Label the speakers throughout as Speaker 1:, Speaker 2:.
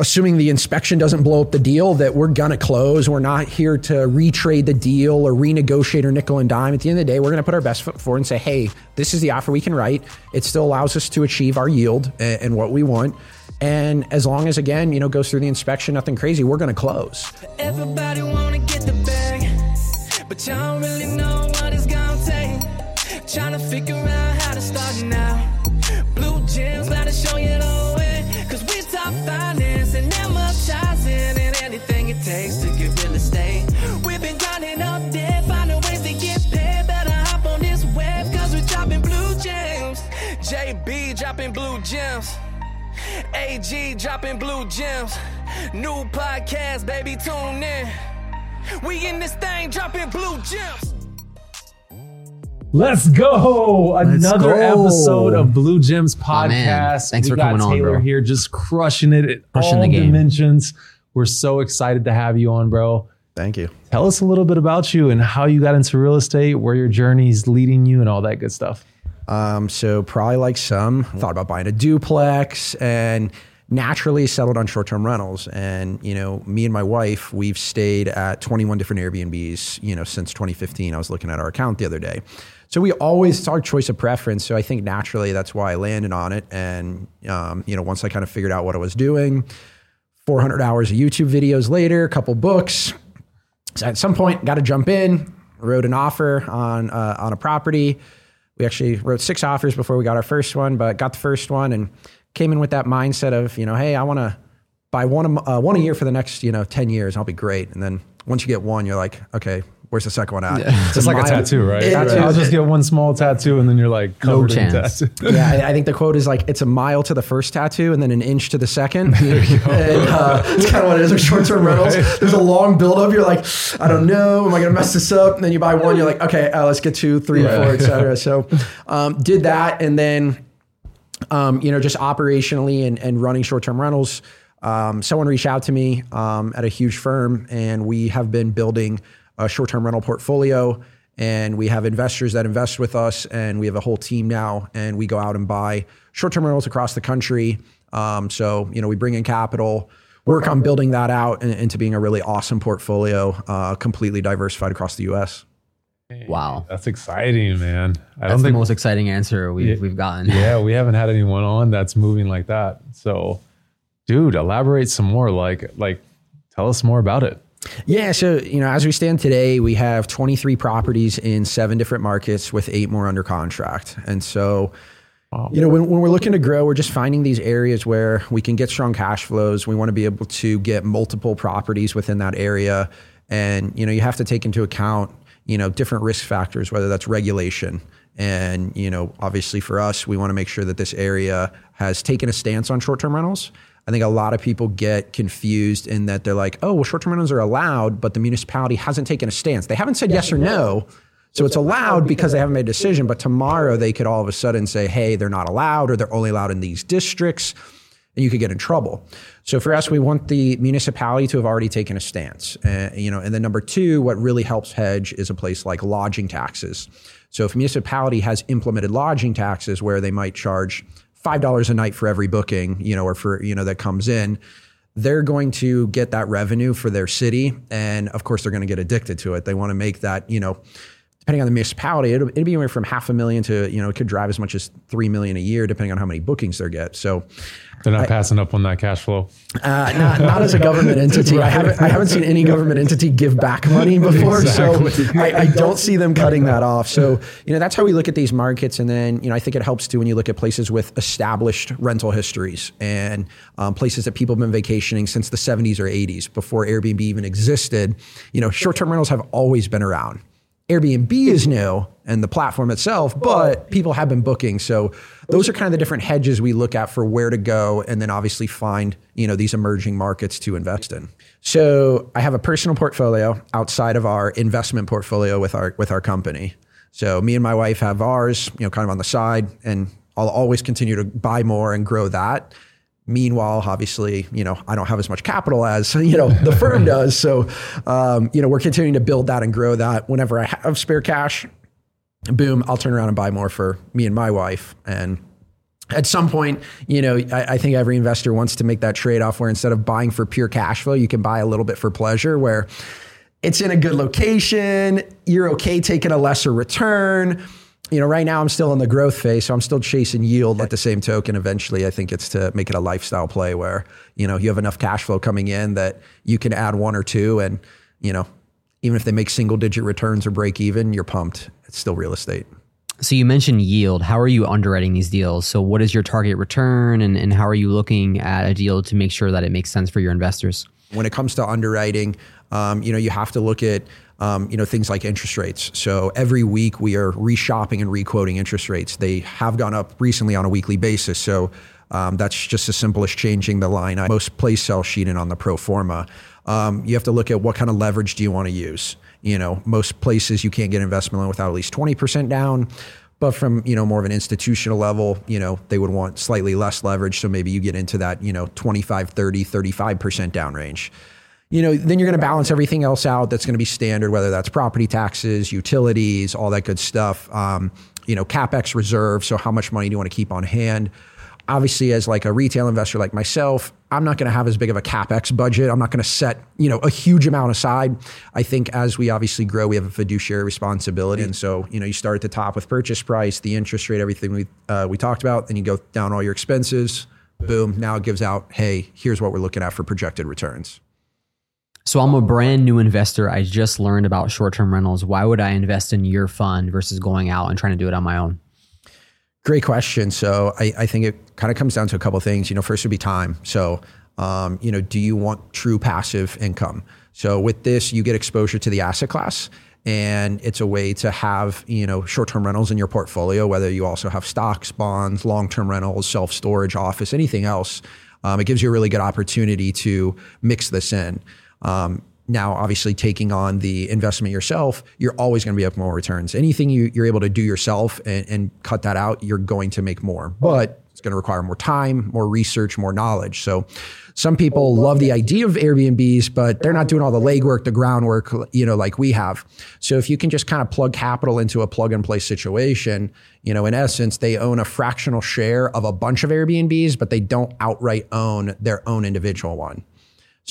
Speaker 1: assuming the inspection doesn't blow up the deal, that we're going to close. We're not here to retrade the deal or renegotiate or nickel and dime. At the end of the day, we're going to put our best foot forward and say, hey, this is the offer we can write. It still allows us to achieve our yield and, what we want. And as long as, again, you know, goes through the inspection, nothing crazy, we're going to close.
Speaker 2: Everybody want to get the bag, but y'all really know what it's going to take. Trying to figure dropping blue gems. AG dropping blue gems. New podcast, baby, tune in. We in this thing dropping blue gems.
Speaker 3: Let's go! Another
Speaker 4: go.
Speaker 3: episode of Blue Gems
Speaker 4: Aw, man.
Speaker 3: podcast.
Speaker 4: Thanks
Speaker 3: we
Speaker 4: for
Speaker 3: got
Speaker 4: coming on,
Speaker 3: Taylor
Speaker 4: bro.
Speaker 3: here, just crushing it at
Speaker 4: Crushing
Speaker 3: all
Speaker 4: the game.
Speaker 3: dimensions. We're so excited to have you on, bro.
Speaker 1: Thank you.
Speaker 3: Tell us a little bit about you and how you got into real estate, where your journey's leading you, and all that good stuff.
Speaker 1: Um, so probably like some thought about buying a duplex and naturally settled on short-term rentals. And you know, me and my wife, we've stayed at 21 different Airbnbs. You know, since 2015. I was looking at our account the other day. So we always it's our choice of preference. So I think naturally that's why I landed on it. And um, you know, once I kind of figured out what I was doing, 400 hours of YouTube videos later, a couple books. So at some point, got to jump in. Wrote an offer on uh, on a property. We actually wrote six offers before we got our first one, but got the first one and came in with that mindset of you know, hey, I want to buy one uh, one a year for the next you know 10 years. I'll be great. And then once you get one, you're like, okay, where's the second one at?
Speaker 3: It's like a tattoo, right?
Speaker 1: It-
Speaker 3: I'll just get one small tattoo, and then you're like covered in
Speaker 4: chance.
Speaker 3: tattoo.
Speaker 1: yeah, I, I think the quote is like it's a mile to the first tattoo and then an inch to the second. and, uh, it's kind of what it is with short-term rentals. There's a long buildup. You're like, I don't know, am I gonna mess this up? And then you buy one, you're like, okay, uh, let's get two, three,
Speaker 3: Yeah.
Speaker 1: four, etc. So, um, did that, and then, um, you know, just operationally and, and running short-term rentals. Um, someone reached out to me um, at a huge firm, and we have been building a short-term rental portfolio. And we have investors that invest with us, and we have a whole team now. And we go out and buy short-term rentals across the country. Um, so you know, we bring in capital, work on building that out and, into being a really awesome portfolio, uh, completely diversified across the U.S.
Speaker 4: Wow.
Speaker 3: That's exciting, man. I
Speaker 4: That's
Speaker 3: don't
Speaker 4: the most exciting answer we've, we've gotten.
Speaker 3: yeah, we haven't had anyone on that's moving like that. So, dude, elaborate some more. Like, like, tell us more about it.
Speaker 1: Yeah, so you know, as we stand today, we have 23 properties in seven different markets with eight more under contract. And so, you know, when, when we're looking to grow, we're just finding these areas where we can get strong cash flows. We want to be able to get multiple properties within that area. And, you know, you have to take into account, you know, different risk factors, whether that's regulation. And, you know, obviously for us, we want to make sure that this area has taken a stance on short term rentals. I think a lot of people get confused in that they're like, oh, well, short term rentals are allowed, but the municipality hasn't taken a stance. They haven't said yes or no. So it's allowed because they haven't made a decision, but tomorrow they could all of a sudden say, hey, they're not allowed or they're only allowed in these districts, and you could get in trouble. So for us, we want the municipality to have already taken a stance. Uh, you know, and then number two, what really helps hedge is a place like lodging taxes. So if a municipality has implemented lodging taxes where they might charge five dollars a night for every booking, you know, or for you know that comes in, they're going to get that revenue for their city, and of course they're going to get addicted to it. They want to make that you know depending on the municipality, it'll, it'll be anywhere from half a million to, you know, it could drive as much as 3 million a year, depending on how many bookings they get. So,
Speaker 3: They're not passing up on that cash flow.
Speaker 1: uh, not, not as a government entity. I haven't, I haven't seen any government entity give back money before. So I, I don't see them cutting that off. So, you know, that's how we look at these markets. And then, you know, I think it helps too when you look at places with established rental histories and um, places that people have been vacationing since the 70s or 80s before Airbnb even existed. You know, short term rentals have always been around. Airbnb is new and the platform itself, but people have been booking. So those are kind of the different hedges we look at for where to go and then obviously find, you know, these emerging markets to invest in. So I have a personal portfolio outside of our investment portfolio with our with our company. So me and my wife have ours, you know, kind of on the side and I'll always continue to buy more and grow that. Meanwhile, obviously, you know, I don't have as much capital as, you know, the firm does. So, um, you know, we're continuing to build that and grow that. Whenever I have spare cash, boom, I'll turn around and buy more for me and my wife. And at some point, you know, I, I, think every investor wants to make that trade off where instead of buying for pure cash flow, you can buy a little bit for pleasure, where it's in a good location, you're okay taking a lesser return. You know, right now I'm still in the growth phase, so I'm still chasing yield at the same token. Eventually, I think it's to make it a lifestyle play where, you know, you have enough cash flow coming in that you can add one or two and, you know, even if they make single digit returns or break even, you're pumped. It's still real estate.
Speaker 4: So you mentioned yield. How are you underwriting these deals? So what is your target return and, and how are you looking at a deal to make sure that it makes sense for your investors?
Speaker 1: When it comes to underwriting, um, you know, you have to look at um, you know things like interest rates. So every week we are reshopping and requoting interest rates. They have gone up recently on a weekly basis. So um, that's just as simple as changing the line. I most place sell sheet in on the pro forma. Um, you have to look at what kind of leverage do you want to use. You know, most places you can't get investment loan without at least 20% down. But from, you know, more of an institutional level, you know, they would want slightly less leverage. So maybe you get into that, you know, 25, 30, 35% down range. You know, then you're going to balance everything else out that's going to be standard, whether that's property taxes, utilities, all that good stuff. Um, you know, capex reserve. So how much money do you want to keep on hand? obviously as like a retail investor like myself i'm not going to have as big of a capex budget i'm not going to set you know a huge amount aside i think as we obviously grow we have a fiduciary responsibility and so you know you start at the top with purchase price the interest rate everything we uh, we talked about then you go down all your expenses boom now it gives out hey here's what we're looking at for projected returns
Speaker 4: so I'm a brand new investor. I just learned about short-term rentals. Why would I invest in your fund versus going out and trying to do it on my own?
Speaker 1: Great question. So I, I think it kind of comes down to a couple things. You know, first would be time. So, um, you know, do you want true passive income? So with this, you get exposure to the asset class and it's a way to have you know short-term rentals in your portfolio whether you also have stocks bonds long-term rentals self-storage office anything else um, it gives you a really good opportunity to mix this in um, now, obviously, taking on the investment yourself, you're always going to be up more returns. Anything you, are able to do yourself and, and cut that out, you're going to make more. But it's going to require more time, more research, more knowledge. So, some people love the idea of Airbnbs, but they're not doing all the legwork, the groundwork, you know, like we have. So if you can just kind of plug capital into a plug and play situation, you know, in essence, they own a fractional share of a bunch of Airbnbs, but they don't outright own their own individual one.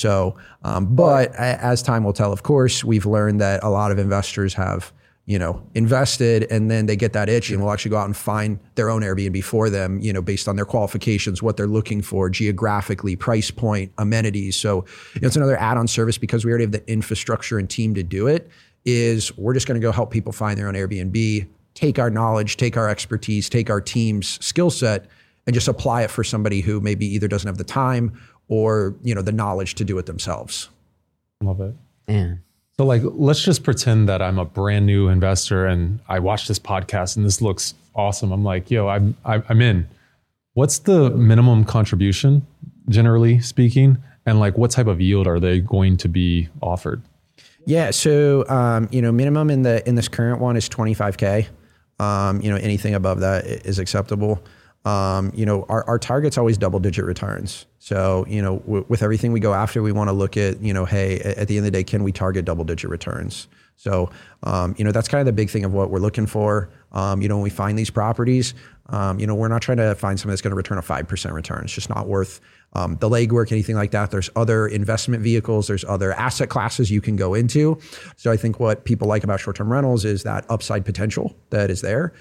Speaker 1: So, um, but as time will tell, of course, we've learned that a lot of investors have, you know, invested and then they get that itch and will actually go out and find their own Airbnb for them, you know, based on their qualifications, what they're looking for geographically, price point, amenities. So you know, it's another add-on service because we already have the infrastructure and team to do it. Is we're just going to go help people find their own Airbnb, take our knowledge, take our expertise, take our team's skill set, and just apply it for somebody who maybe either doesn't have the time or you know the knowledge to do it themselves.
Speaker 3: Love it.
Speaker 4: Yeah.
Speaker 3: So like let's just pretend that I'm a brand new investor and I watch this podcast and this looks awesome. I'm like, yo, I'm I'm in. What's the minimum contribution, generally speaking, and like what type of yield are they going to be offered?
Speaker 1: Yeah, so um, you know, minimum in the in this current one is 25k. Um, you know, anything above that is acceptable. Um, you know, our, our target's always double digit returns. So, you know, w- with everything we go after, we want to look at, you know, hey, at the end of the day, can we target double digit returns? So, um, you know, that's kind of the big thing of what we're looking for. Um, you know, when we find these properties, um, you know, we're not trying to find something that's going to return a 5% return. It's just not worth um, the legwork, anything like that. There's other investment vehicles, there's other asset classes you can go into. So I think what people like about short term rentals is that upside potential that is there.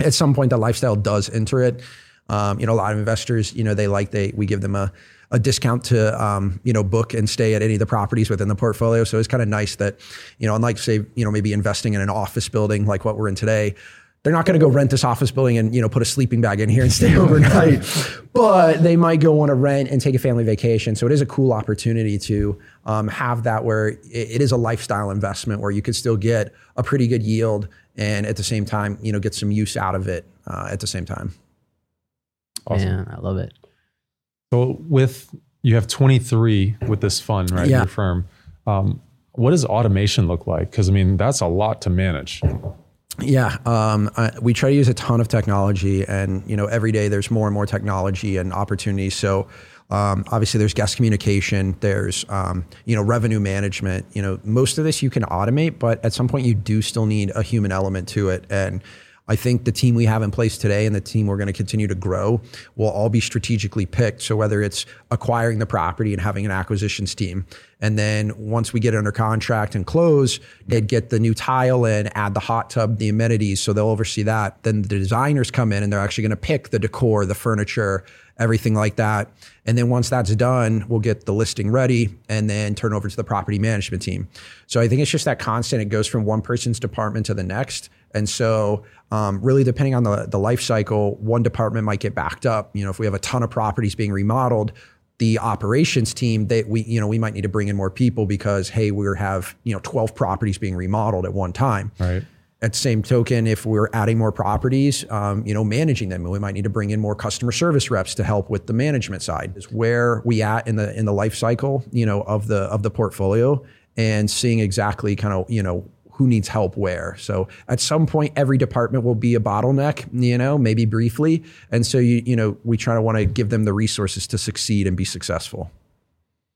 Speaker 1: At some point, the lifestyle does enter it. Um, you know, a lot of investors, you know, they like they we give them a a discount to um, you know book and stay at any of the properties within the portfolio. So it's kind of nice that you know, unlike say you know maybe investing in an office building like what we're in today, they're not going to go rent this office building and you know put a sleeping bag in here and stay overnight. but they might go on a rent and take a family vacation. So it is a cool opportunity to um, have that where it, is a lifestyle investment where you could still get a pretty good yield and at the same time you know get some use out of it uh, at the same time.
Speaker 4: Awesome. Man, I love it.
Speaker 3: So with you have 23 with this fund, right?
Speaker 1: Yeah.
Speaker 3: Your firm. Um, what does automation look like? Because I mean, that's a lot to manage.
Speaker 1: Yeah, um, I, we try to use a ton of technology, and you know, every day there's more and more technology and opportunities. So, um, obviously, there's guest communication, there's um, you know, revenue management. You know, most of this you can automate, but at some point you do still need a human element to it, and I think the team we have in place today and the team we're going to continue to grow will all be strategically picked. So whether it's acquiring the property and having an acquisitions team, and then once we get under contract and close, they'd get the new tile in, add the hot tub, the amenities. So they'll oversee that. Then the designers come in and they're actually going to pick the decor, the furniture, everything like that. And then once that's done, we'll get the listing ready and then turn over to the property management team. So I think it's just that constant. It goes from one person's department to the next. And so, um, really, depending on the, the life cycle, one department might get backed up. You know, if we have a ton of properties being remodeled, the operations team that we you know we might need to bring in more people because hey we have you know 12 properties being remodeled at one time
Speaker 3: Right.
Speaker 1: at the same token if we're adding more properties um, you know managing them we might need to bring in more customer service reps to help with the management side is where we at in the in the life cycle you know of the of the portfolio and seeing exactly kind of you know who needs help where. So at some point, every department will be a bottleneck, you know, maybe briefly. And so, you, you know, we try to want to give them the resources to succeed and be successful.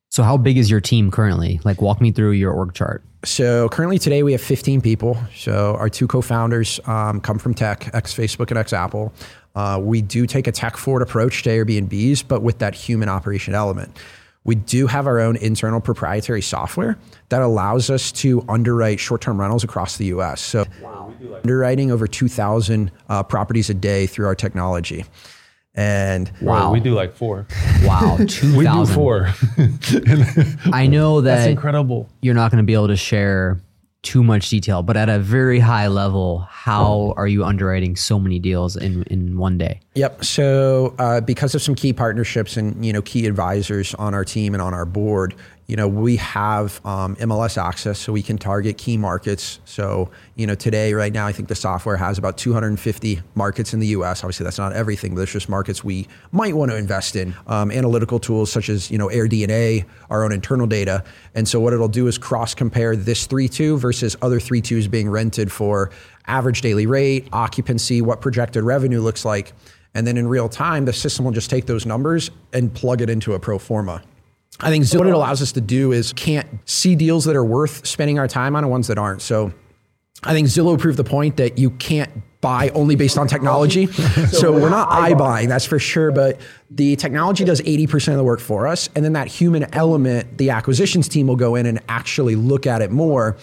Speaker 4: So how big is your team currently? Like walk me through your org chart.
Speaker 1: So currently today we have 15 people. So our two co-founders um, come from tech, ex Facebook and ex Apple. Uh, we do take a tech forward approach to Airbnbs, but with that human operation element. We do have our own internal proprietary software that allows us to underwrite short-term rentals across the U.S. So underwriting over 2,000 uh, properties a day through our technology. And
Speaker 3: Wow. We do like four.
Speaker 4: Wow, two
Speaker 3: We do four.
Speaker 4: I know
Speaker 3: That's
Speaker 4: that
Speaker 3: incredible.
Speaker 4: you're not going to be able to share too much detail, but at a very high level, how are you underwriting so many deals in in one day?
Speaker 1: Yep. So uh, because of some key partnerships and you know key advisors on our team and on our board, you know we have um, MLS access, so we can target key markets. So you know today, right now, I think the software has about 250 markets in the U.S. Obviously, that's not everything, but there's just markets we might want to invest in. Um, analytical tools such as you know AirDNA, our own internal data, and so what it'll do is cross compare this three two versus other three twos being rented for average daily rate, occupancy, what projected revenue looks like. And then in real time, the system will just take those numbers and plug it into a pro forma. I think Zillow, what it allows us to do is can't see deals that are worth spending our time on and ones that aren't. So I think Zillow proved the point that you can't buy only based on technology. so we're not iBuying, that's for sure. But the technology does 80% of the work for us. And then that human element, the acquisitions team will go in and actually look at it more.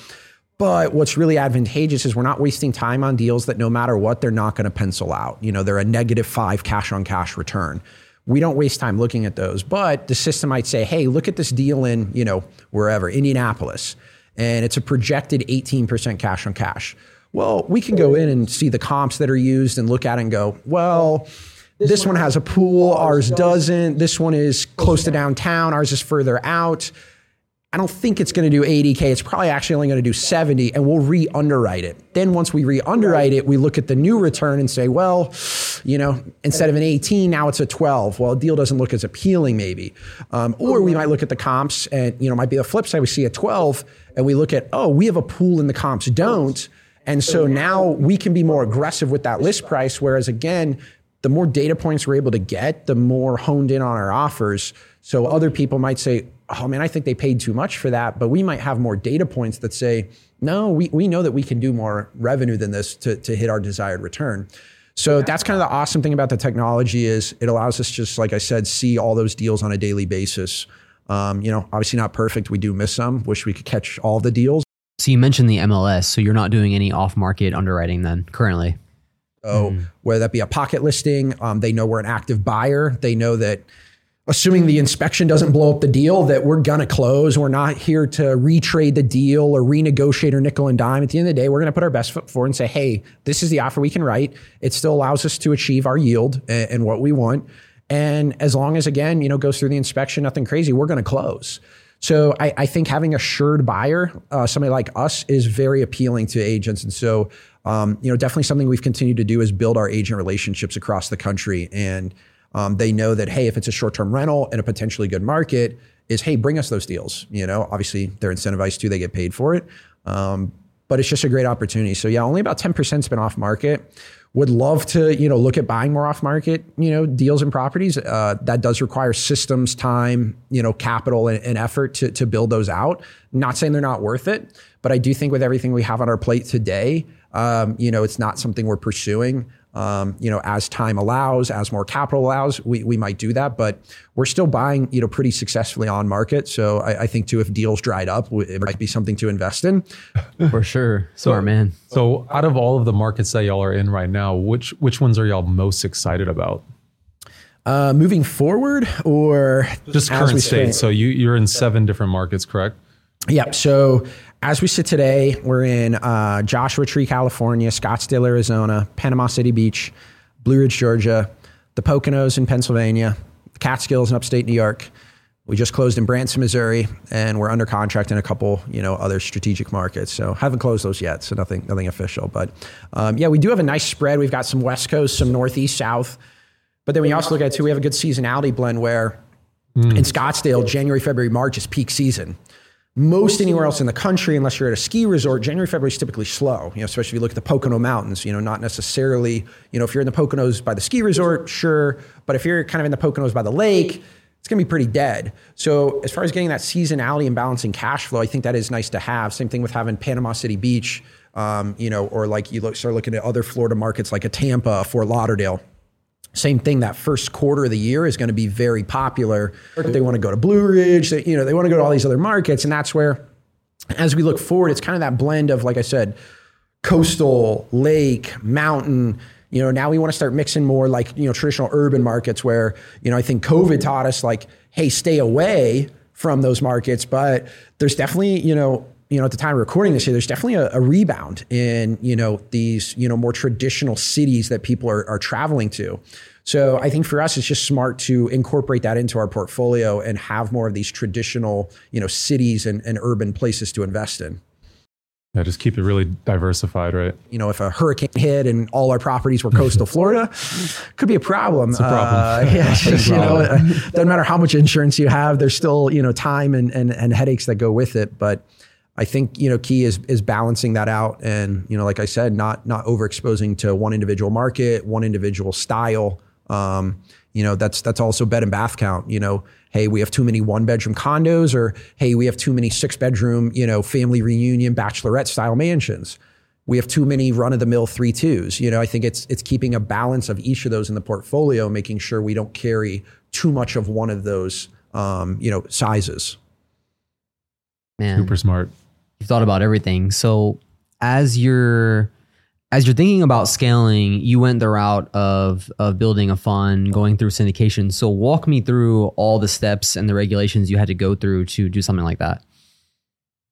Speaker 1: But what's really advantageous is we're not wasting time on deals that no matter what, they're not going to pencil out. You know, they're a negative five cash on cash return. We don't waste time looking at those. But the system might say, hey, look at this deal in, you know, wherever, Indianapolis, and it's a projected 18% cash on cash. Well, we can go in and see the comps that are used and look at it and go, well, this one has a pool, ours doesn't. This one is close to downtown, ours is further out. I don't think it's going to do 80K. It's probably actually only going to do 70 and we'll re underwrite it. Then once we re underwrite it, we look at the new return and say, well, you know, instead of an 18, now it's a 12. Well, a deal doesn't look as appealing maybe. Um, or we might look at the comps and, you know, might be the flip side. We see a 12 and we look at, oh, we have a pool and the comps don't. And so now we can be more aggressive with that list price. Whereas again, the more data points we're able to get, the more honed in on our offers. So other people might say, oh man, I think they paid too much for that. But we might have more data points that say, no, we, we know that we can do more revenue than this to, to hit our desired return. So that's kind of the awesome thing about the technology is it allows us just, like I said, see all those deals on a daily basis. Um, you know, obviously not perfect. We do miss some. Wish we could catch all the deals.
Speaker 4: So you mentioned the MLS, so you're not doing any off-market underwriting then currently.
Speaker 1: So whether that be a pocket listing, um, they know we're an active buyer. They know that assuming the inspection doesn't blow up the deal, that we're gonna close. We're not here to retrade the deal or renegotiate or nickel and dime. At the end of the day, we're gonna put our best foot forward and say, hey, this is the offer we can write. It still allows us to achieve our yield and, and what we want. And as long as again, you know, goes through the inspection, nothing crazy, we're gonna close. So I, I think having a assured buyer, uh, somebody like us, is very appealing to agents. And so, um, you know, definitely something we've continued to do is build our agent relationships across the country. And um, they know that, hey, if it's a short-term rental in a potentially good market, is hey, bring us those deals. You know, obviously they're incentivized too; they get paid for it. Um, but it's just a great opportunity. So yeah, only about ten percent's been off market. Would love to, you know, look at buying more off market, you know, deals and properties. Uh, that does require systems, time, you know, capital and, and effort to to build those out. Not saying they're not worth it, but I do think with everything we have on our plate today, um, you know, it's not something we're pursuing. Um, you know, as time allows, as more capital allows, we, we might do that. But we're still buying, you know, pretty successfully on market. So I, I think too, if deals dried up, it might be something to invest in.
Speaker 4: For sure, smart man.
Speaker 3: So, out of all of the markets that y'all are in right now, which which ones are y'all most excited about?
Speaker 1: Uh, moving forward, or
Speaker 3: Just current state.
Speaker 1: stand?
Speaker 3: So you you're in seven different markets, correct?
Speaker 1: Yep. So as we sit today, we're in uh, Joshua Tree, California, Scottsdale, Arizona, Panama City Beach, Blue Ridge, Georgia, the Poconos in Pennsylvania, the Catskills in upstate New York. We just closed in Branson, Missouri, and we're under contract in a couple, you know, other strategic markets. So haven't closed those yet, so nothing, nothing official. But um, yeah, we do have a nice spread. We've got some West Coast, some Northeast, South. But then when you also look at it too, we have a good seasonality blend where in Scottsdale, January, February, March is peak season. Most anywhere else in the country, unless you're at a ski resort, January, February is typically slow. You know, especially if you look at the Pocono Mountains. You know, not necessarily. You know, if you're in the Poconos by the ski resort, sure. But if you're kind of in the Poconos by the lake, it's going to be pretty dead. So as far as getting that seasonality and balancing cash flow, I think that is nice to have. Same thing with having Panama City Beach. Um, you know, or like you look, start looking at other Florida markets like a Tampa, Fort Lauderdale same thing that first quarter of the year is going to be very popular. They want to go to blue ridge they, you know they want to go to all these other markets and that's where as we look forward it's kind of that blend of like i said coastal lake mountain you know now we want to start mixing more like you know traditional urban markets where you know i think covid taught us like hey stay away from those markets but there's definitely you know you know at the time of recording this year there's definitely a, a rebound in you know these you know more traditional cities that people are, are traveling to so i think for us it's just smart to incorporate that into our portfolio and have more of these traditional you know cities and, and urban places to invest in
Speaker 3: Yeah, just keep it really diversified, right?
Speaker 1: you know, if a hurricane hit and all our properties were coastal Florida, could be a problem. It's
Speaker 3: a problem.
Speaker 1: Uh, yeah, just, you know, uh, doesn't matter how much insurance you have, there's still you know time and, and and headaches that go with it. But I think you know key is is balancing that out, and you know, like I said, not not overexposing to one individual market, one individual style. Um, you know, that's that's also bed and bath count. You know, hey, we have too many one bedroom condos, or hey, we have too many six bedroom, you know, family reunion bachelorette style mansions. We have too many run of the mill three twos. You know, I think it's it's keeping a balance of each of those in the portfolio, making sure we don't carry too much of one of those, um, you know, sizes.
Speaker 4: Man,
Speaker 3: Super smart.
Speaker 4: You've thought about everything. So as you're as you're thinking about scaling, you went the route of of building a fund, going through syndication. So walk me through all the steps and the regulations you had to go through to do something like that.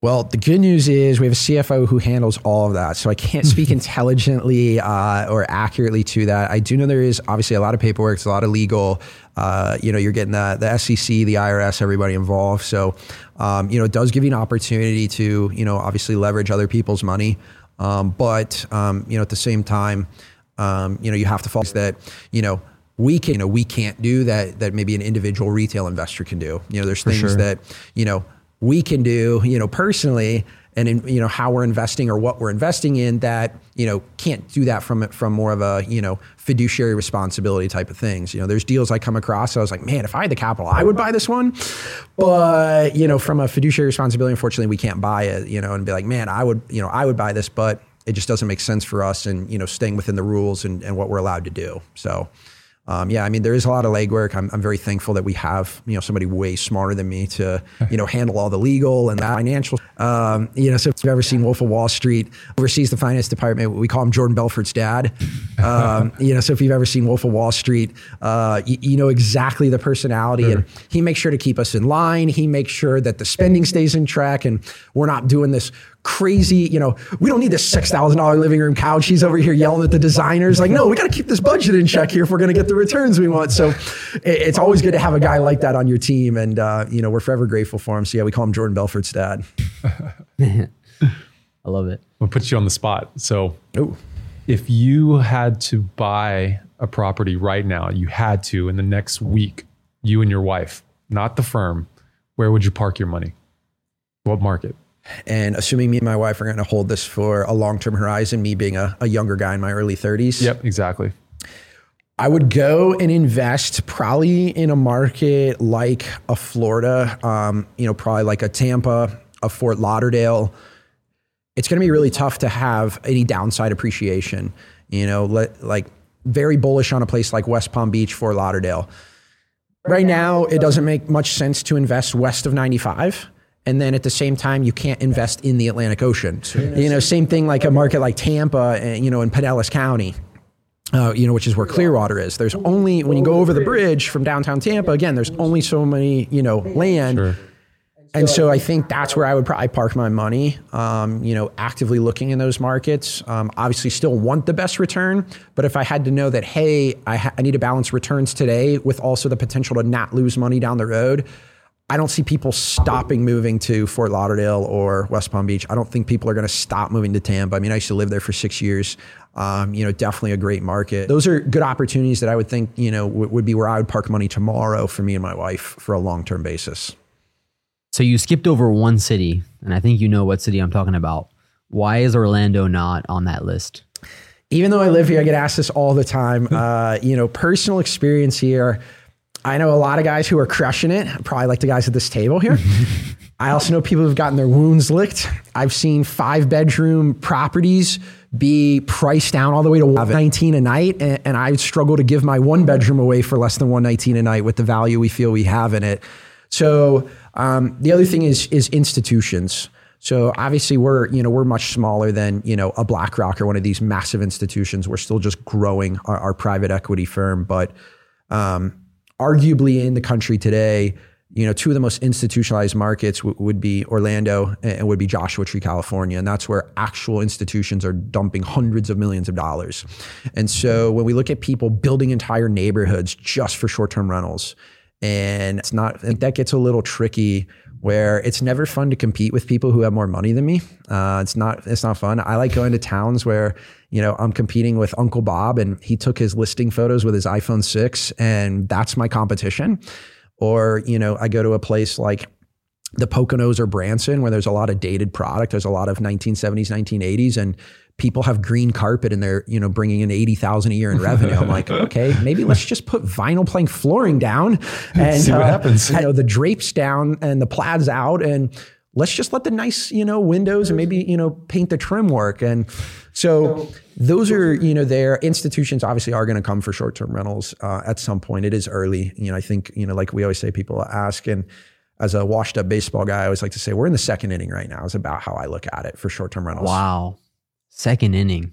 Speaker 1: Well, the good news is we have a CFO who handles all of that. So I can't speak intelligently uh, or accurately to that. I do know there is obviously a lot of paperwork, it's a lot of legal. Uh, you know, you're getting the, the SEC, the IRS, everybody involved. So, um, you know, it does give you an opportunity to, you know, obviously leverage other people's money. Um, but, um, you know, at the same time, um, you know, you have to follow that, you know, we can, you know, we can't do that, that maybe an individual retail investor can do. You know, there's things
Speaker 4: sure.
Speaker 1: that, you know, we can do, you know, personally and in, you know, how we're investing or what we're investing in that, you know, can't do that from, from more of a, you know, fiduciary responsibility type of things. You know, there's deals I come across. I was like, man, if I had the capital, I would buy this one. But, you know, from a fiduciary responsibility, unfortunately, we can't buy it, you know, and be like, man, I would, you know, I would buy this, but it just doesn't make sense for us and, you know, staying within the rules and, and what we're allowed to do. So, um, yeah, I mean, there is a lot of legwork. I'm, I'm very thankful that we have, you know, somebody way smarter than me to, you know, handle all the legal and the financial. Um, you know, so if you've ever seen Wolf of Wall Street, oversees the finance department. We call him Jordan Belfort's dad. Um, you know, so if you've ever seen Wolf of Wall Street, uh, you, you know exactly the personality, and he makes sure to keep us in line. He makes sure that the spending stays in track, and we're not doing this crazy, you know, we don't need this $6,000 living room couch. He's over here yelling at the designers. Like, no, we got to keep this budget in check here if we're going to get the returns we want. So it's always good to have a guy like that on your team. And, uh, you know, we're forever grateful for him. So yeah, we call him Jordan Belfort's dad.
Speaker 4: I love it.
Speaker 3: We'll put you on the spot. So
Speaker 1: Oh,
Speaker 3: if you had to buy a property right now, you had to in the next week, you and your wife, not the firm, where would you park your money? What market?
Speaker 1: And assuming me and my wife are going to hold this for a long-term horizon, me being a, a younger guy in my early 30s.
Speaker 3: Yep, exactly.
Speaker 1: I would go and invest probably in a market like a Florida, um, you know, probably like a Tampa, a Fort Lauderdale. it's going to be really tough to have any downside appreciation. You know, let, like very bullish on a place like West Palm Beach, Fort Lauderdale. Right now, it doesn't make much sense to invest west of 95 and then at the same time you can't invest in the Atlantic Ocean. You know, same thing like a market like Tampa, and, you know, in Pinellas County. Uh, you know, which is where Clearwater is. There's only when you go over the bridge from downtown Tampa. Again, there's only so many you know land,
Speaker 3: Sure.
Speaker 1: and so I think that's where I would probably park my money. Um, you know, actively looking in those markets. Um, obviously, still want the best return, but if I had to know that, hey, I, ha- I need to balance returns today with also the potential to not lose money down the road. I don't see people stopping moving to Fort Lauderdale or West Palm Beach. I don't think people are going to stop moving to Tampa. I mean, I used to live there for six years. Um, you know, definitely a great market. Those are good opportunities that I would think, you know, w- would be where I would park money tomorrow for me and my wife for a long term basis.
Speaker 4: So you skipped over one city, and I think you know what city I'm talking about. Why is Orlando not on that list?
Speaker 1: even though I live here, I get asked this all the time. Uh, you know, personal experience here. I know a lot of guys who are crushing it, probably like the guys at this table here. I also know people who've gotten their wounds licked. I've seen five bedroom properties be priced down all the way to 119 a night, and, and I struggle to give my one bedroom away for less than 119 a night with the value we feel we have in it. So um, the other thing is is institutions. So obviously we're you know we're much smaller than you know a BlackRock or one of these massive institutions. We're still just growing our, our private equity firm, but um, arguably in the country today, you know, two of the most institutionalized markets w- would be Orlando and would be Joshua Tree, California, and that's where actual institutions are dumping hundreds of millions of dollars. And so when we look at people building entire neighborhoods just for short-term rentals, and it's not think that gets a little tricky where it's never fun to compete with people who have more money than me. Uh, it's not it's not fun. I like going to towns where you know I'm competing with Uncle Bob and he took his listing photos with his iPhone six and that's my competition. Or you know I go to a place like the Poconos or Branson where there's a lot of dated product. There's a lot of 1970s, 1980s, and people have green carpet and they're you know bringing in 80,000 a year in revenue. I'm like, okay, maybe let's just put vinyl plank flooring down and
Speaker 3: See what
Speaker 1: uh,
Speaker 3: happens.
Speaker 1: You know, the drapes down and the plaids out and let's just let the nice, you know, windows and maybe, you know, paint the trim work. And so those are, you know, their institutions obviously are going to come for short-term rentals uh, at some point. It is early. You know, I think, you know, like we always say, people ask and as a washed up baseball guy, I always like to say we're in the second inning right now is about how I look at it for short-term rentals.
Speaker 4: Wow. Second inning.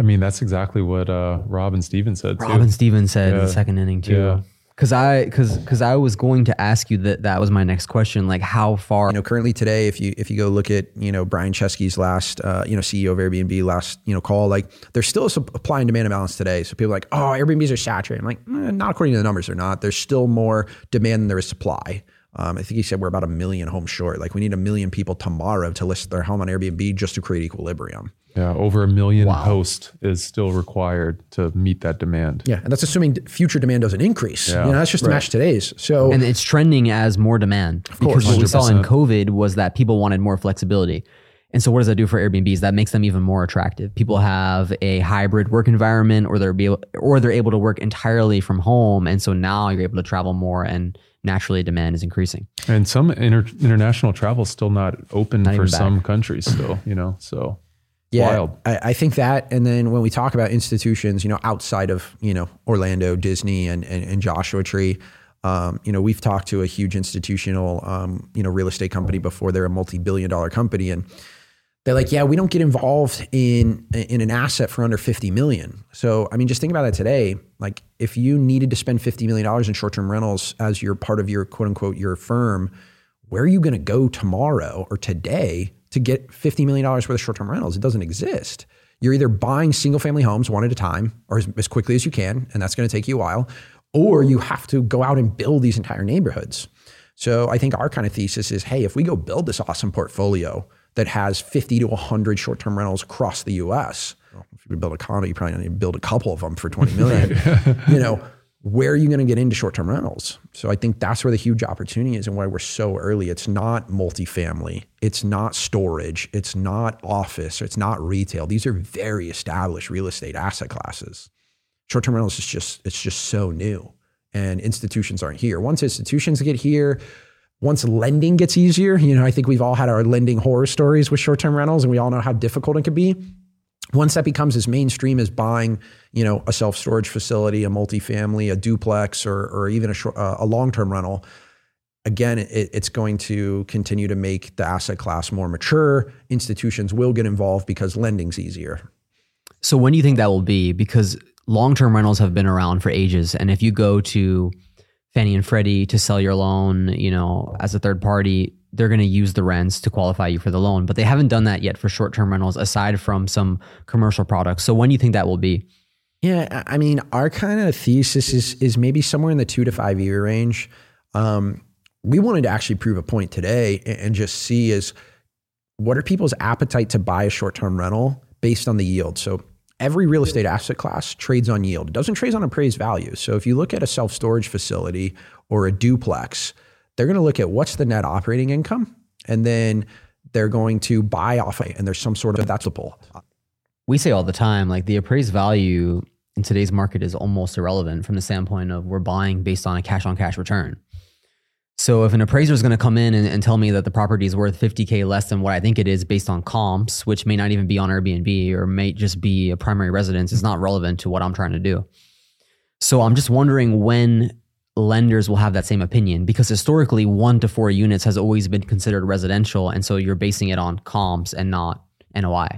Speaker 3: I mean, that's exactly what uh, Robin Stevens said too.
Speaker 4: Robin Stevens said in
Speaker 3: Yeah.
Speaker 4: the second inning too.
Speaker 3: Yeah.
Speaker 4: Cause I, cause, cause I was going to ask you that. That was my next question. Like, how far?
Speaker 1: You know, currently today, if you if you go look at you know Brian Chesky's last uh, you know CEO of Airbnb last you know call, like there's still a supply and demand imbalance today. So people are like, oh, Airbnbs are saturated. I'm like, eh, not according to the numbers, they're not. There's still more demand than there is supply. Um, I think he said we're about a million homes short. Like we need a million people tomorrow to list their home on Airbnb just to create equilibrium.
Speaker 3: Yeah, over a million hosts is still required to meet that demand.
Speaker 1: Yeah, and that's assuming future demand doesn't increase.
Speaker 3: Yeah.
Speaker 1: You know, that's just to match today's. So
Speaker 4: and it's trending as more demand.
Speaker 1: Of course.
Speaker 4: because what we saw in COVID was that people wanted more flexibility. And so what does that do for Airbnbs? That makes them even more attractive. People have a hybrid work environment or they're be able, or they're able to work entirely from home. And so now you're able to travel more and naturally demand is increasing.
Speaker 3: And some inter- international travel is still not open
Speaker 4: Not
Speaker 3: for some countries still, you know, so
Speaker 1: Yeah,
Speaker 3: wild.
Speaker 1: I, I think that, and then when we talk about institutions, you know, outside of you know Orlando, Disney, and and, and Joshua Tree, um, you know, we've talked to a huge institutional, um, you know, real estate company before. They're a multi-billion-dollar company, and they're like, yeah, we don't get involved in in an asset for under fifty million. So, I mean, just think about that today. Like, if you needed to spend fifty million dollars in short-term rentals as your part of your quote unquote your firm, where are you going to go tomorrow or today to get $50 million worth of short term rentals? It doesn't exist. You're either buying single family homes one at a time or as, as quickly as you can, and that's going to take you a while, or you have to go out and build these entire neighborhoods. So I think our kind of thesis is hey, if we go build this awesome portfolio that has 50 to 100 short term rentals across the US, well, if you build a condo, you probably need to build a couple of them for 20 million. you know, where are you going to get into short-term rentals? So I think that's where the huge opportunity is and why we're so early. It's not multifamily, it's not storage, it's not office, it's not retail. These are very established real estate asset classes. Short-term rentals is just it's just so new and institutions aren't here. Once institutions get here, once lending gets easier, you know, I think we've all had our lending horror stories with short term rentals and we all know how difficult it can be. Once that becomes as mainstream as buying, you know, a self storage facility, a multifamily, a duplex, or, or even a, short, uh, a long term rental, again, it, it's going to continue to make the asset class more mature. Institutions will get involved because lending's easier.
Speaker 4: So when do you think that will be? Because long-term rentals have been around for ages, and if you go to Fannie and Freddie to sell your loan, you know, as a third party, they're going to use the rents to qualify you for the loan. But they haven't done that yet for short-term rentals, aside from some commercial products. So when do you think that will be?
Speaker 1: Yeah, I mean, our kind of thesis is is maybe somewhere in the two to five year range. Um, we wanted to actually prove a point today and, and just see is what are people's appetite to buy a short term rental based on the yield. So every real estate asset class trades on yield. It doesn't trade on appraised value. So if you look at a self storage facility or a duplex, they're going to look at what's the net operating income, and then they're going to buy off it, and there's some sort of that's a pull.
Speaker 4: We say all the time, like the appraised value in today's market is almost irrelevant from the standpoint of we're buying based on a cash on cash return. So if an appraiser is going to come in and, and, tell me that the property is worth 50k less than what I think it is based on comps, which may not even be on Airbnb or may just be a primary residence, is not relevant to what I'm trying to do. So I'm just wondering when lenders will have that same opinion because historically one to four units has always been considered residential and so you're basing it on comps and not NOI.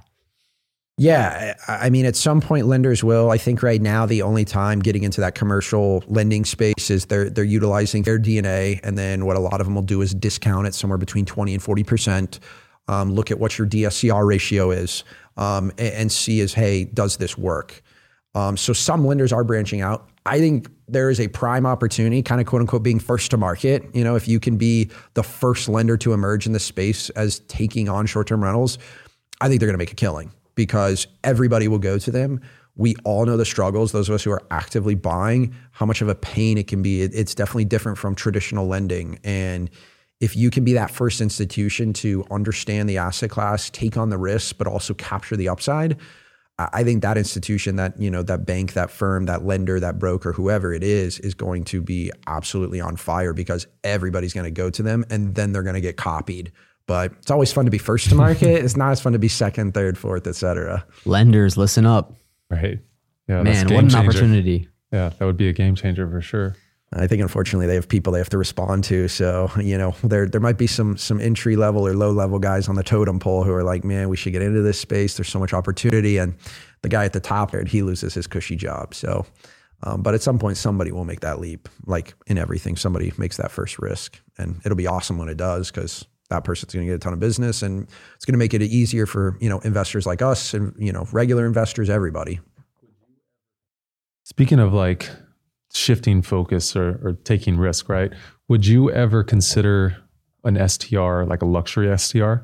Speaker 1: Yeah, I mean, at some point, lenders will. I think right now, the only time getting into that commercial lending space is they're they're utilizing AirDNA, and then what a lot of them will do is discount it somewhere between twenty and forty percent. Um, look at what your DSCR ratio is, um, and, and, see is hey, does this work? Um, so some lenders are branching out. I think there is a prime opportunity, kind of quote unquote, being first to market. You know, if you can be the first lender to emerge in the space as taking on short term rentals, I think they're going to make a killing because everybody will go to them. We all know the struggles, those of us who are actively buying, how much of a pain it can be. It, it's definitely different from traditional lending. And if you can be that first institution to understand the asset class, take on the risk, but also capture the upside, I think that institution, that you know, that bank, that firm, that lender, that broker, whoever it is, is going to be absolutely on fire because everybody's going to go to them, and then they're going to get copied but it's always fun to be first to market. it's not as fun to be second, third, fourth, etc.
Speaker 4: Lenders, listen up.
Speaker 3: Right. Yeah.
Speaker 4: Man, what an changer. opportunity.
Speaker 3: Yeah, that would be a game changer for sure.
Speaker 1: I think unfortunately they have people they have to respond to. So you know there there might be some some entry level or low level guys on the totem pole who are like, man, we should get into this space. There's so much opportunity, and the guy at the top there, he loses his cushy job. So, um, but at some point somebody will make that leap. Like in everything, somebody makes that first risk, and it'll be awesome when it does because that person's going to get a ton of business and it's going to make it easier for you know investors like us and you know regular investors everybody
Speaker 3: speaking of like shifting focus or, or taking risk right would you ever consider an str like a luxury str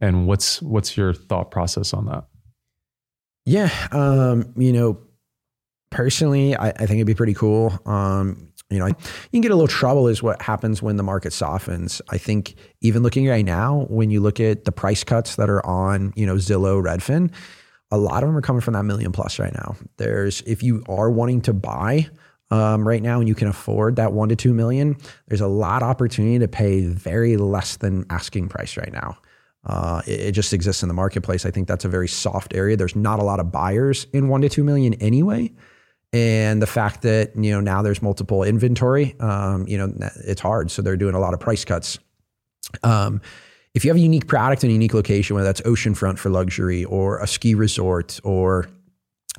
Speaker 3: and what's what's your thought process on that
Speaker 1: yeah um, you know personally I, I, think it'd be pretty cool um, you know, you can get a little trouble is what happens when the market softens. I think even looking right now, when you look at the price cuts that are on, you know, Zillow, Redfin, a lot of them are coming from that million plus right now. There's if you are wanting to buy um, right now and you can afford that one to two million, there's a lot of opportunity to pay very less than asking price right now. Uh, it, it, just exists in the marketplace. I think that's a very soft area. There's not a lot of buyers in one to two million anyway and the fact that you know now there's multiple inventory um, you know it's hard so they're doing a lot of price cuts um, if you have a unique product in a unique location whether that's oceanfront for luxury or a ski resort or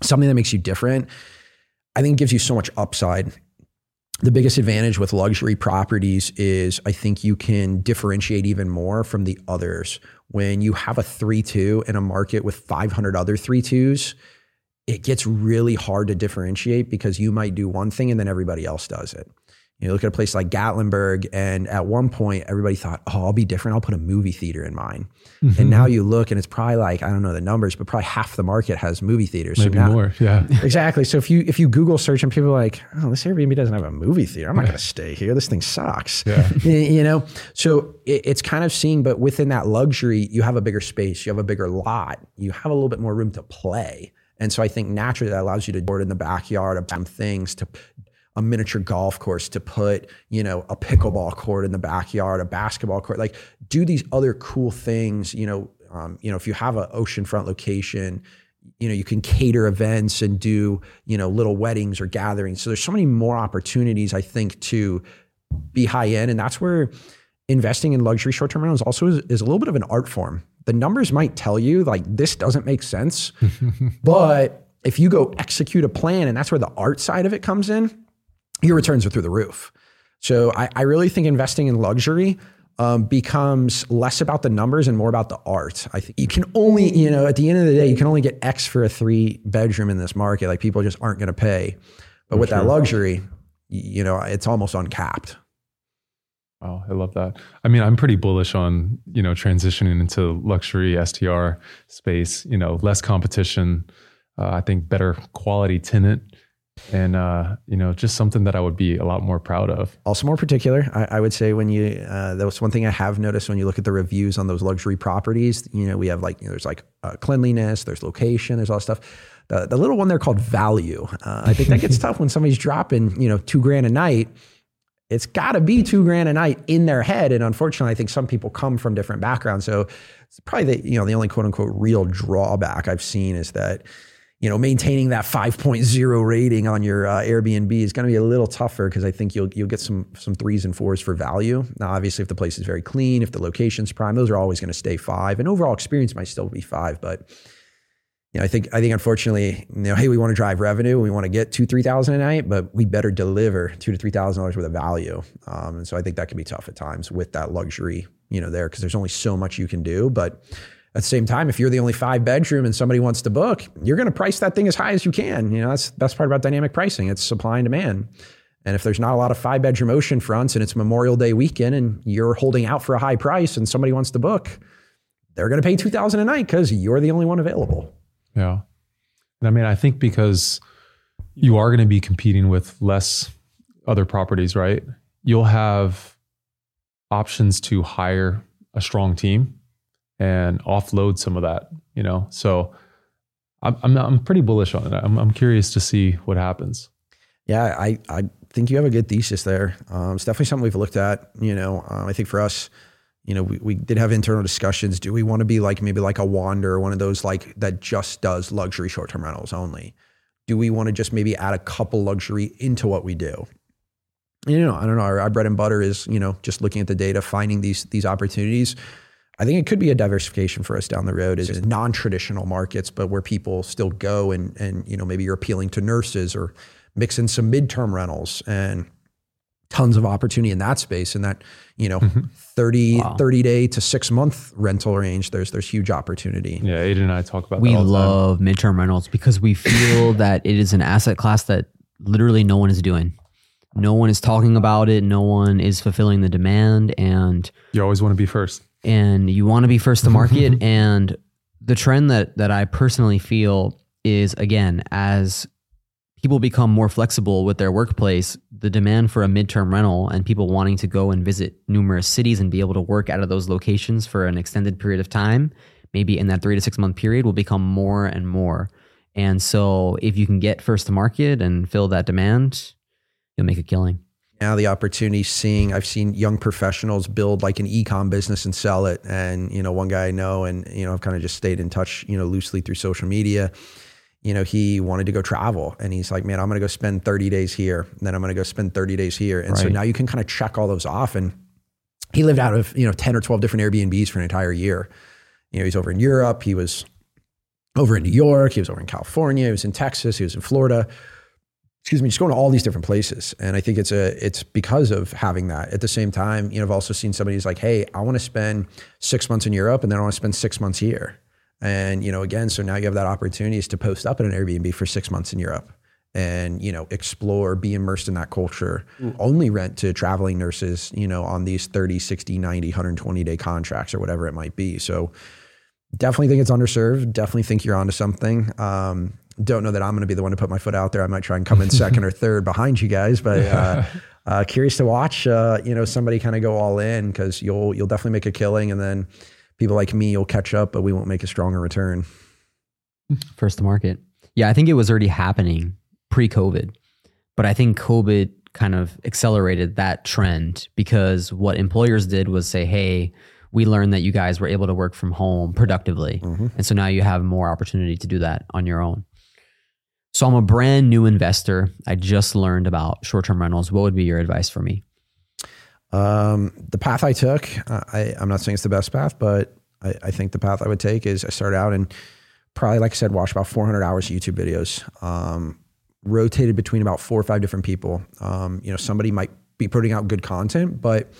Speaker 1: something that makes you different i think gives you so much upside the biggest advantage with luxury properties is i think you can differentiate even more from the others when you have a 3-2 in a market with 500 other 3-2s it gets really hard to differentiate because you might do one thing and then everybody else does it. You look at a place like Gatlinburg, and at one point, everybody thought, "Oh, I'll be different. I'll put a movie theater in mine." Mm-hmm. And now you look, and it's probably like I don't know the numbers, but probably half the market has movie theaters.
Speaker 3: Maybe
Speaker 1: so now,
Speaker 3: more, yeah.
Speaker 1: exactly. So if you if you Google search and people are like, "Oh, this Airbnb doesn't have a movie theater. I'm not going to stay here. This thing sucks." Yeah. you know, so it, it's kind of seeing, but within that luxury, you have a bigger space, you have a bigger lot, you have a little bit more room to play. And so I think naturally that allows you to board in the backyard of some things to a miniature golf course, to put, you know, a pickleball court in the backyard, a basketball court, like do these other cool things, you know, um, you know, if you have an oceanfront location, you know, you can cater events and do, you know, little weddings or gatherings. So there's so many more opportunities, I think, to be high end. And that's where investing in luxury short term rentals also is, is, a little bit of an art form. The numbers might tell you like this doesn't make sense, but if you go execute a plan, and that's where the art side of it comes in, your returns are through the roof. So I, I really think investing in luxury um, becomes less about the numbers and more about the art. I think you can only, you know, at the end of the day, you can only get X for a three bedroom in this market. Like people just aren't going to pay. But with that luxury, you know, it's almost uncapped.
Speaker 3: Oh, I love that. I mean, I'm pretty bullish on, you know, transitioning into luxury STR space, you know, less competition. Uh, I think better quality tenant and uh, you know just something that i would be a lot more proud of.
Speaker 1: Also more particular i, I would say when you uh, that was one thing i have noticed when you look at the reviews on those luxury properties you know we have like you know, there's like uh, cleanliness there's location there's all that stuff. The, the little one there called value uh, i think that gets tough when somebody's dropping you know two grand a night. It's got to be two grand a night in their head and unfortunately i think some people come from different backgrounds. So it's probably the you know the only quote unquote real drawback i've seen is that you know, maintaining that 5.0 rating on your uh, Airbnb is going to be a little tougher because I think you'll you'll get some some threes and fours for value. Now, obviously, if the place is very clean, if the location's prime, those are always going to stay five, and overall experience might still be five. But you know, I think I think unfortunately, you know, hey, we want to drive revenue, we want to get two three thousand a night, but we better deliver two to three thousand dollars worth of value. Um, and so I think that can be tough at times with that luxury, you know, there because there's only so much you can do, but at the same time, if you're the only five bedroom and somebody wants to book, you're going to price that thing as high as you can. You know, that's the best part about dynamic pricing. It's supply and demand. And if there's not a lot of five bedroom ocean fronts and it's Memorial Day weekend and you're holding out for a high price and somebody wants to book, they're going to pay 2000 a night because you're the only one available.
Speaker 3: Yeah. And I mean, I think because you are going to be competing with less other properties, right? You'll have options to hire a strong team and offload some of that, you know? So I'm, I'm, I'm pretty bullish on it. I'm, I'm curious to see what happens.
Speaker 1: Yeah, I, I think you have a good thesis there. Um, it's definitely something we've looked at, you know, um, I think for us, you know, we, we did have internal discussions. Do we want to be like maybe like a Wander, one of those like that just does luxury short-term rentals only? Do we want to just maybe add a couple luxury into what we do? You know, I don't know. Our, our bread and butter is, you know, just looking at the data, finding these these opportunities. I think it could be a diversification for us down the road is non-traditional markets, but where people still go and and you know maybe you're appealing to nurses or mix in some midterm rentals and tons of opportunity in that space in that you know mm-hmm. 30 wow. 30 day to 6 month rental range there's there's huge opportunity.
Speaker 3: Yeah, Aiden and I talk about that.
Speaker 4: We love midterm rentals because we feel that it is an asset class that literally no one is doing. No one is talking about it, no one is fulfilling the demand and
Speaker 3: you always want to be first
Speaker 4: and you want to be first to market. and the trend that that I personally feel is again as people become more flexible with their workplace, the demand for a midterm rental and people wanting to go and visit numerous cities and be able to work out of those locations for an extended period of time, maybe in that three to six month period, will become more and more. And so, if you can get first to market and fill that demand, you'll make a killing
Speaker 1: now the opportunity seeing I've seen young professionals build like an ecom business and sell it. And, you know, one guy I know and, you know, I've kind of just stayed in touch, you know, loosely through social media. You know, he wanted to go travel and he's like, man, I'm going to go spend 30 days here. And then I'm going to go spend 30 days here. And right. so now you can kind of check all those off. And he lived out of, you know, 10 or 12 different Airbnbs for an entire year. You know, he's over in Europe. He was over in New York. He was over in California. He was in Texas. He was in Florida excuse me, just going to all these different places. And I think it's a it's because of having that. At the same time, you know, I've also seen somebody who's like, hey, I want to spend six months in Europe and then I want to spend six months here. And, you know, again, so now you have that opportunity is to post up at an Airbnb for six months in Europe and, you know, explore, be immersed in that culture, mm. only rent to traveling nurses, you know, on these 30, 60, 90, 120 day contracts or whatever it might be. So definitely think it's underserved. Definitely think you're onto something. Um, don't know that I'm going to be the one to put my foot out there. I might try and come in second or third behind you guys, but uh, uh, curious to watch. Uh, you know, somebody kind of go all in because you'll you'll definitely make a killing, and then people like me you'll catch up, but we won't make a stronger return.
Speaker 4: First to market, yeah, I think it was already happening pre-COVID, But I think COVID kind of accelerated that trend because what employers did was say, hey, we learned that you guys were able to work from home productively. And so now you have more opportunity to do that on your own. So I'm a brand new investor. I just learned about short term rentals. What would be your advice for me?
Speaker 1: Um, the path I took, I, I'm not saying it's the best path, but I, I think the path I would take is I started out and probably, like I said, watched about 400 hours of YouTube videos. Um, rotated between about four or five different people. Um, you know, somebody might be putting out good content, but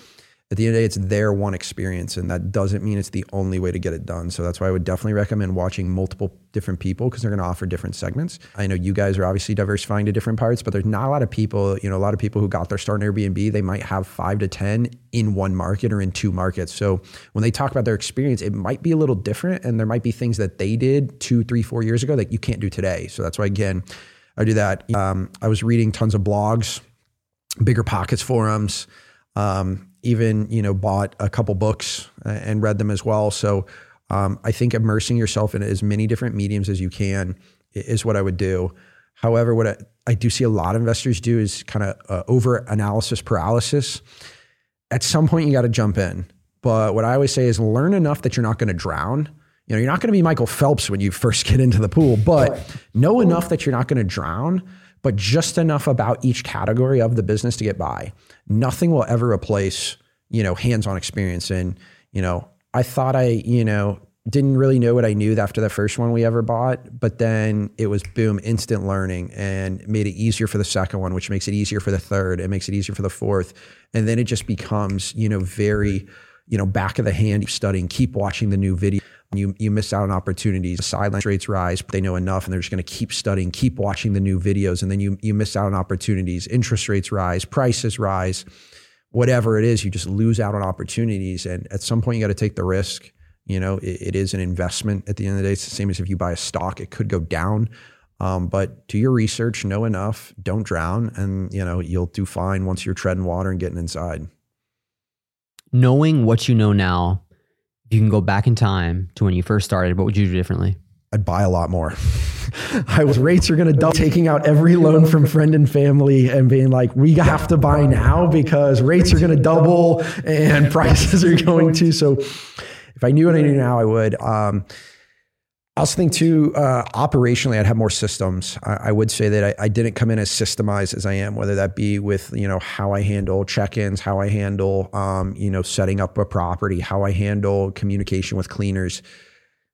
Speaker 1: at the end of the day, it's their one experience, and that doesn't mean it's the only way to get it done. So that's why I would definitely recommend watching multiple different people because they're going to offer different segments. I know you guys are obviously diversifying to different parts, but there's not a lot of people. You know, a lot of people who got their start in Airbnb, they might have five to ten in one market or in two markets. So when they talk about their experience, it might be a little different, and there might be things that they did two, three, four years ago that you can't do today. So that's why again, I do that. Um, I was reading tons of blogs, BiggerPockets forums. Um, even you know bought a couple books and read them as well. So um, I think immersing yourself in as many different mediums as you can is what I would do. However, what I, I do see a lot of investors do is kind of uh, over analysis paralysis. At some point, you got to jump in. But what I always say is learn enough that you're not going to drown. You know, you're not going to be Michael Phelps when you first get into the pool, but know enough that you're not going to drown but just enough about each category of the business to get by. Nothing will ever replace, you know, hands-on experience. And, you know, I thought I, you know, didn't really know what I knew after the first one we ever bought, but then it was boom, instant learning and made it easier for the second one, which makes it easier for the third. It makes it easier for the fourth. And then it just becomes, you know, very, you know, back of the hand studying, keep watching the new video you you miss out on opportunities. The sideline rates rise, but they know enough, and they're just going to keep studying, keep watching the new videos, and then you you miss out on opportunities. Interest rates rise, prices rise, whatever it is, you just lose out on opportunities. And at some point, you got to take the risk. You know, it, it is an investment. At the end of the day, it's the same as if you buy a stock; it could go down. Um, but do your research, know enough, don't drown, and you know you'll do fine once you're treading water and getting inside.
Speaker 4: Knowing what you know now you can go back in time to when you first started, what would you do differently?
Speaker 1: I'd buy a lot more. I was rates are going to double, taking out every loan from friend and family and being like, we have to buy now because rates are going to double and prices are going to. So if I knew what I knew now, I would. Um, I also think too, uh, operationally, I'd have more systems. I, I would say that I, I, didn't come in as systemized as I am, whether that be with you know how I handle check-ins, how I handle um, you know setting up a property, how I handle communication with cleaners.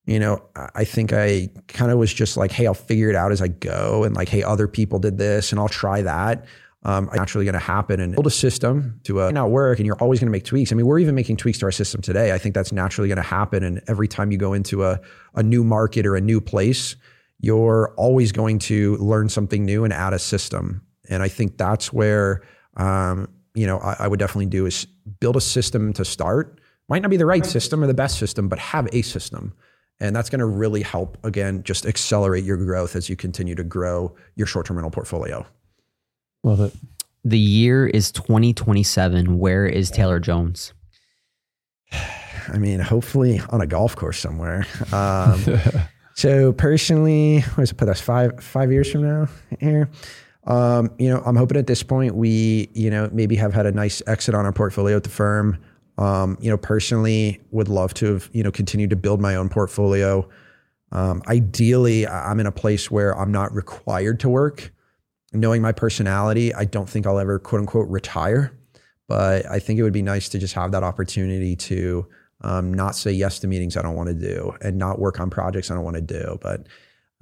Speaker 1: You know, I think I kind of was just like, hey, I'll figure it out as I go, and like, hey, other people did this, and I'll try that um, naturally going to happen and build a system to uh, not work and you're always going to make tweaks. I mean, we're even making tweaks to our system today. I think that's naturally going to happen. And every time you go into a, a new market or a new place, you're always going to learn something new and add a system. And I think that's where, um, you know, I, I would definitely do is build a system to start. Might not be the right system or the best system, but have a system. And that's going to really help, again, just accelerate your growth as you continue to grow your short term rental portfolio.
Speaker 3: Love it.
Speaker 4: The year is 2027. Where is Taylor Jones?
Speaker 1: I mean, hopefully on a golf course somewhere. Um, so personally, what does it put us five five years from now here? Um, you know, I'm hoping at this point we, you know, maybe have had a nice exit on our portfolio at the firm. Um, you know, personally, would love to have you know continued to build my own portfolio. Um, ideally, I'm in a place where I'm not required to work knowing my personality, I don't think I'll ever quote unquote retire. But I think it would be nice to just have that opportunity to um, not say yes to meetings I don't want to do and not work on projects I don't want to do. But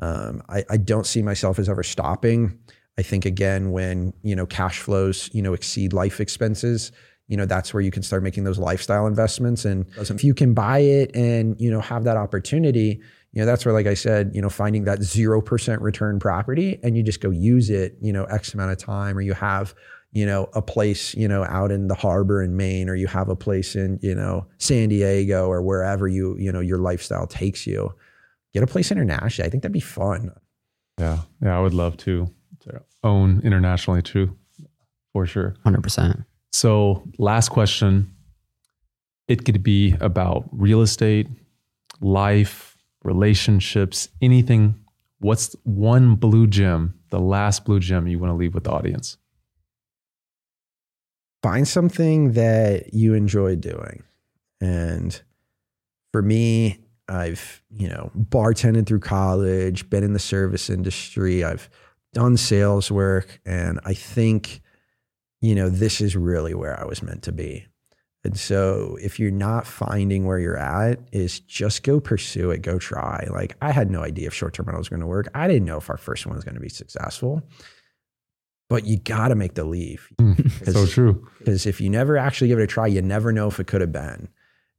Speaker 1: um, I, I don't see myself as ever stopping. I think again, when you know cash flows you know exceed life expenses, you know that's where you can start making those lifestyle investments. And if you can buy it and you know have that opportunity, you know that's where like i said you know finding that 0% return property and you just go use it you know x amount of time or you have you know a place you know out in the harbor in maine or you have a place in you know san diego or wherever you you know your lifestyle takes you get a place internationally. I think that'd be fun.
Speaker 3: Yeah. Yeah i would love to, to own internationally too for sure.
Speaker 4: 100%
Speaker 3: so last question. It could be about real estate life relationships, anything What's one blue gem, the last blue gem you want to leave with the audience?
Speaker 1: Find something that you enjoy doing. And for me, I've, you know, bartended through college, been in the service industry, I've done sales work, and I think, you know, this is really where I was meant to be. And so if you're not finding where you're at, is just go pursue it, go try. Like I had no idea if short-term rental was going to work. I didn't know if our first one was going to be successful. But you got to make the leap.
Speaker 3: so true.
Speaker 1: Because if you never actually give it a try, you never know if it could have been.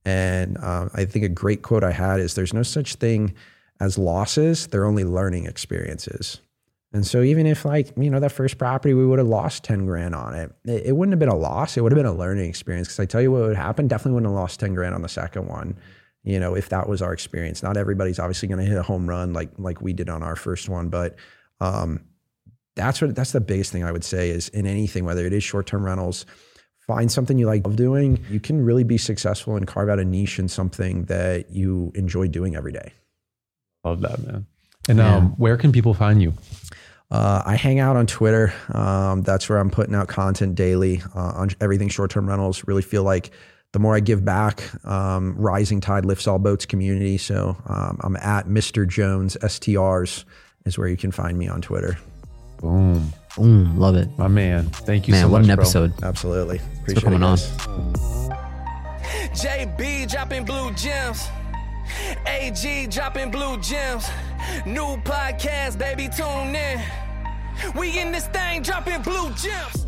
Speaker 1: And um, I think a great quote I had is there's no such thing as losses, they're only learning experiences. And so even if like, you know, that first property, we would have lost 10 grand on it, it, it wouldn't have been a loss. It would have been a learning experience. Cause I tell you what would happen, definitely wouldn't have lost 10 grand on the second one. You know, if that was our experience, not everybody's obviously going to hit a home run like, like we did on our first one, but, um, that's what, that's the biggest thing I would say is in anything, whether it is short-term rentals, find something you like doing. You can really be successful and carve out a niche in something that you enjoy doing every day.
Speaker 3: Love that, man. And yeah. um, where can people find you?
Speaker 1: Uh, I hang out on Twitter. Um, that's where I'm putting out content daily uh, on everything short term rentals. Really feel like the more I give back, um, rising tide lifts all boats community. So um, I'm at Mr. Jones STRs is where you can find me on Twitter.
Speaker 3: Boom.
Speaker 4: Boom. Love it.
Speaker 3: My man. Thank you
Speaker 4: man,
Speaker 3: so
Speaker 4: what
Speaker 3: much.
Speaker 4: an episode.
Speaker 1: Absolutely.
Speaker 4: Appreciate for coming on.
Speaker 2: JB dropping blue gems. AG dropping blue gems. New podcast, baby, tune in. We in this thing dropping blue gems.